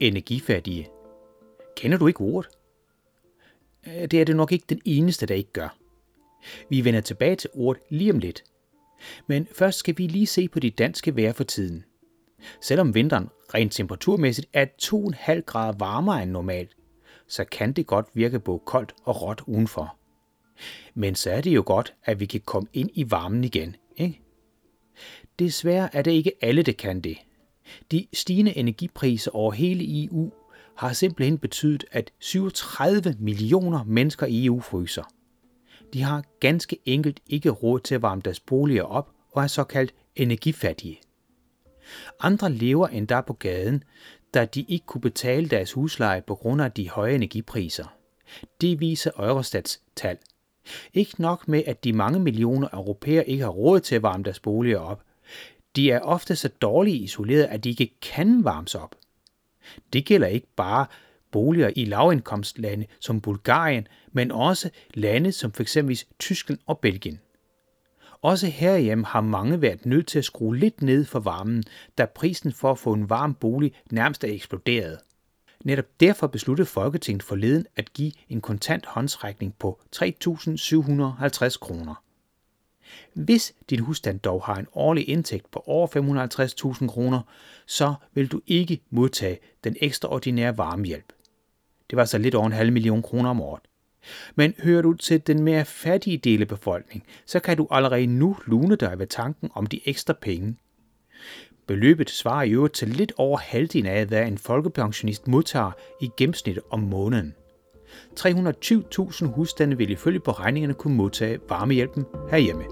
energifattige. Kender du ikke ordet? Øh, det er det nok ikke den eneste, der ikke gør. Vi vender tilbage til ordet lige om lidt. Men først skal vi lige se på de danske vejr for tiden. Selvom vinteren rent temperaturmæssigt er 2,5 grader varmere end normalt, så kan det godt virke både koldt og råt udenfor. Men så er det jo godt, at vi kan komme ind i varmen igen, ikke? Desværre er det ikke alle, der kan det. De stigende energipriser over hele EU har simpelthen betydet, at 37 millioner mennesker i EU fryser. De har ganske enkelt ikke råd til at varme deres boliger op og er såkaldt energifattige. Andre lever endda på gaden, da de ikke kunne betale deres husleje på grund af de høje energipriser. Det viser Eurostats tal. Ikke nok med, at de mange millioner europæer ikke har råd til at varme deres boliger op. De er ofte så dårligt isoleret, at de ikke kan varmes op. Det gælder ikke bare boliger i lavindkomstlande som Bulgarien, men også lande som f.eks. Tyskland og Belgien. Også herhjemme har mange været nødt til at skrue lidt ned for varmen, da prisen for at få en varm bolig nærmest er eksploderet. Netop derfor besluttede Folketinget forleden at give en kontant håndsrækning på 3.750 kroner. Hvis din husstand dog har en årlig indtægt på over 550.000 kroner, så vil du ikke modtage den ekstraordinære varmehjælp. Det var så lidt over en halv million kroner om året. Men hører du til den mere fattige del af befolkningen, så kan du allerede nu lune dig ved tanken om de ekstra penge. Beløbet svarer i øvrigt til lidt over halvdelen af, hvad en folkepensionist modtager i gennemsnit om måneden. 320.000 husstande vil ifølge beregningerne kunne modtage varmehjælpen herhjemme.